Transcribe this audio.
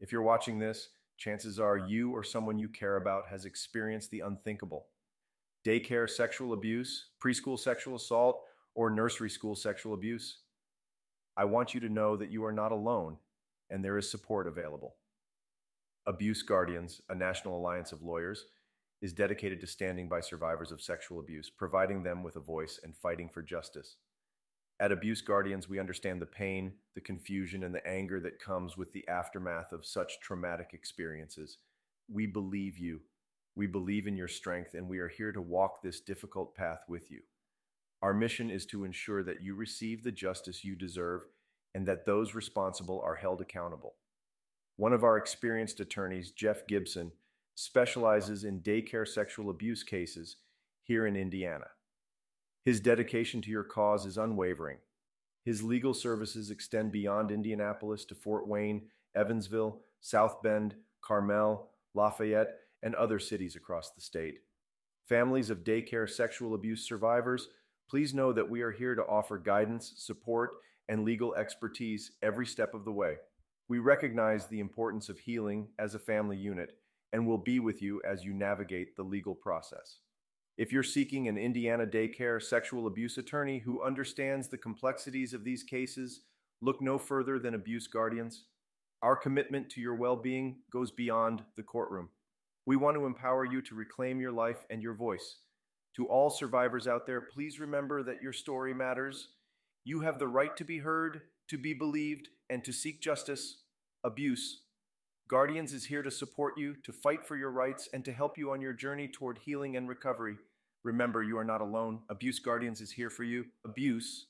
If you're watching this, chances are you or someone you care about has experienced the unthinkable. Daycare sexual abuse, preschool sexual assault, or nursery school sexual abuse. I want you to know that you are not alone and there is support available. Abuse Guardians, a national alliance of lawyers, is dedicated to standing by survivors of sexual abuse, providing them with a voice and fighting for justice. At Abuse Guardians, we understand the pain, the confusion, and the anger that comes with the aftermath of such traumatic experiences. We believe you. We believe in your strength, and we are here to walk this difficult path with you. Our mission is to ensure that you receive the justice you deserve and that those responsible are held accountable. One of our experienced attorneys, Jeff Gibson, specializes in daycare sexual abuse cases here in Indiana. His dedication to your cause is unwavering. His legal services extend beyond Indianapolis to Fort Wayne, Evansville, South Bend, Carmel, Lafayette, and other cities across the state. Families of daycare sexual abuse survivors, please know that we are here to offer guidance, support, and legal expertise every step of the way. We recognize the importance of healing as a family unit and will be with you as you navigate the legal process. If you're seeking an Indiana daycare sexual abuse attorney who understands the complexities of these cases, look no further than Abuse Guardians. Our commitment to your well being goes beyond the courtroom. We want to empower you to reclaim your life and your voice. To all survivors out there, please remember that your story matters. You have the right to be heard, to be believed, and to seek justice. Abuse Guardians is here to support you, to fight for your rights, and to help you on your journey toward healing and recovery. Remember, you are not alone. Abuse Guardians is here for you. Abuse